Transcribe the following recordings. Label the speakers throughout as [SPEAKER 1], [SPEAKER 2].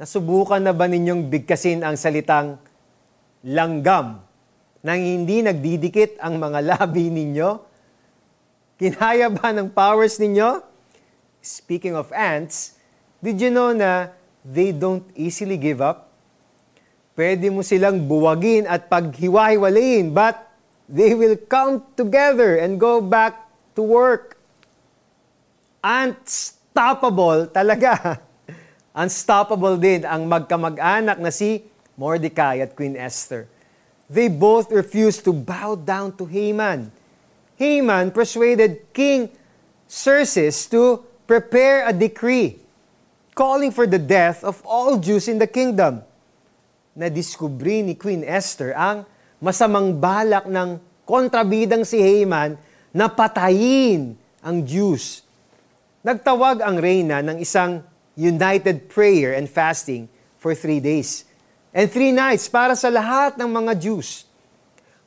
[SPEAKER 1] Nasubukan na ba ninyong bigkasin ang salitang langgam nang hindi nagdidikit ang mga labi ninyo? Kinaya ba ng powers ninyo? Speaking of ants, did you know na they don't easily give up? Pwede mo silang buwagin at paghiwa-hiwalayin, but they will come together and go back to work. Unstoppable talaga. Unstoppable din ang magkamag-anak na si Mordecai at Queen Esther. They both refused to bow down to Haman. Haman persuaded King Xerxes to prepare a decree calling for the death of all Jews in the kingdom. Nadiskubre ni Queen Esther ang masamang balak ng kontrabidang si Haman na patayin ang Jews. Nagtawag ang reyna ng isang united prayer and fasting for three days and three nights para sa lahat ng mga Jews.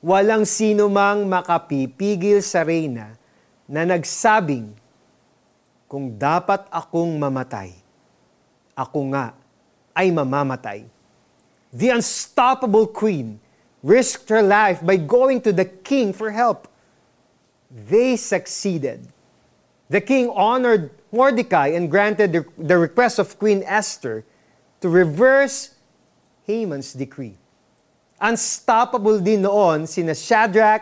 [SPEAKER 1] Walang sino mang makapipigil sa reyna na nagsabing, kung dapat akong mamatay, ako nga ay mamamatay. The unstoppable queen risked her life by going to the king for help. They succeeded. The king honored Mordecai and granted the, the request of Queen Esther to reverse Haman's decree. Unstoppable din noon sina Shadrach,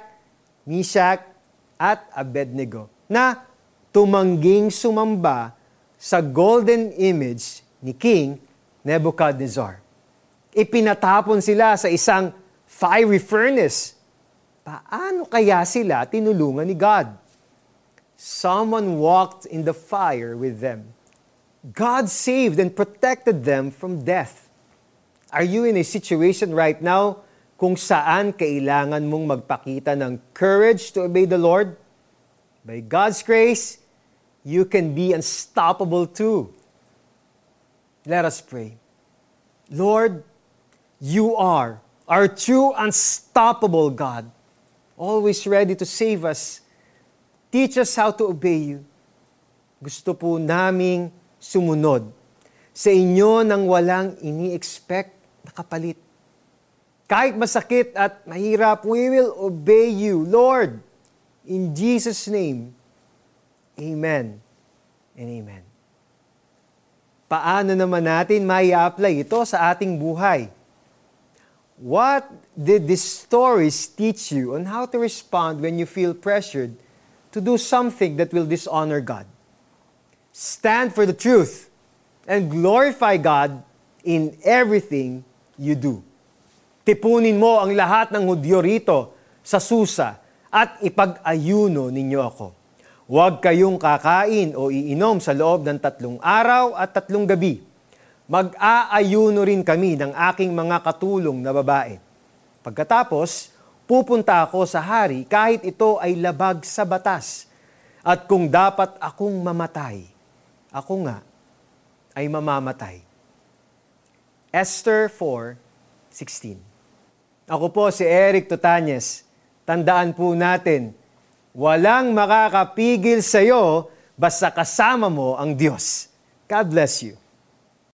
[SPEAKER 1] Meshach, at Abednego na tumangging sumamba sa golden image ni King Nebuchadnezzar. Ipinatapon sila sa isang fiery furnace. Paano kaya sila tinulungan ni God? Someone walked in the fire with them. God saved and protected them from death. Are you in a situation right now kung saan kailangan mong magpakita ng courage to obey the Lord? By God's grace, you can be unstoppable too. Let us pray. Lord, you are our true unstoppable God, always ready to save us. Teach us how to obey you. Gusto po naming sumunod sa inyo nang walang ini-expect na kapalit. Kahit masakit at mahirap, we will obey you, Lord. In Jesus' name, Amen and Amen. Paano naman natin mai apply ito sa ating buhay? What did these stories teach you on how to respond when you feel pressured to do something that will dishonor God? Stand for the truth and glorify God in everything you do. Tipunin mo ang lahat ng Hudyo rito sa Susa at ipag-ayuno ninyo ako. Huwag kayong kakain o iinom sa loob ng tatlong araw at tatlong gabi mag-aayuno rin kami ng aking mga katulong na babae. Pagkatapos, pupunta ako sa hari kahit ito ay labag sa batas. At kung dapat akong mamatay, ako nga ay mamamatay. Esther 4:16. Ako po si Eric Tutanyes. Tandaan po natin, walang makakapigil sa iyo basta kasama mo ang Diyos. God bless you.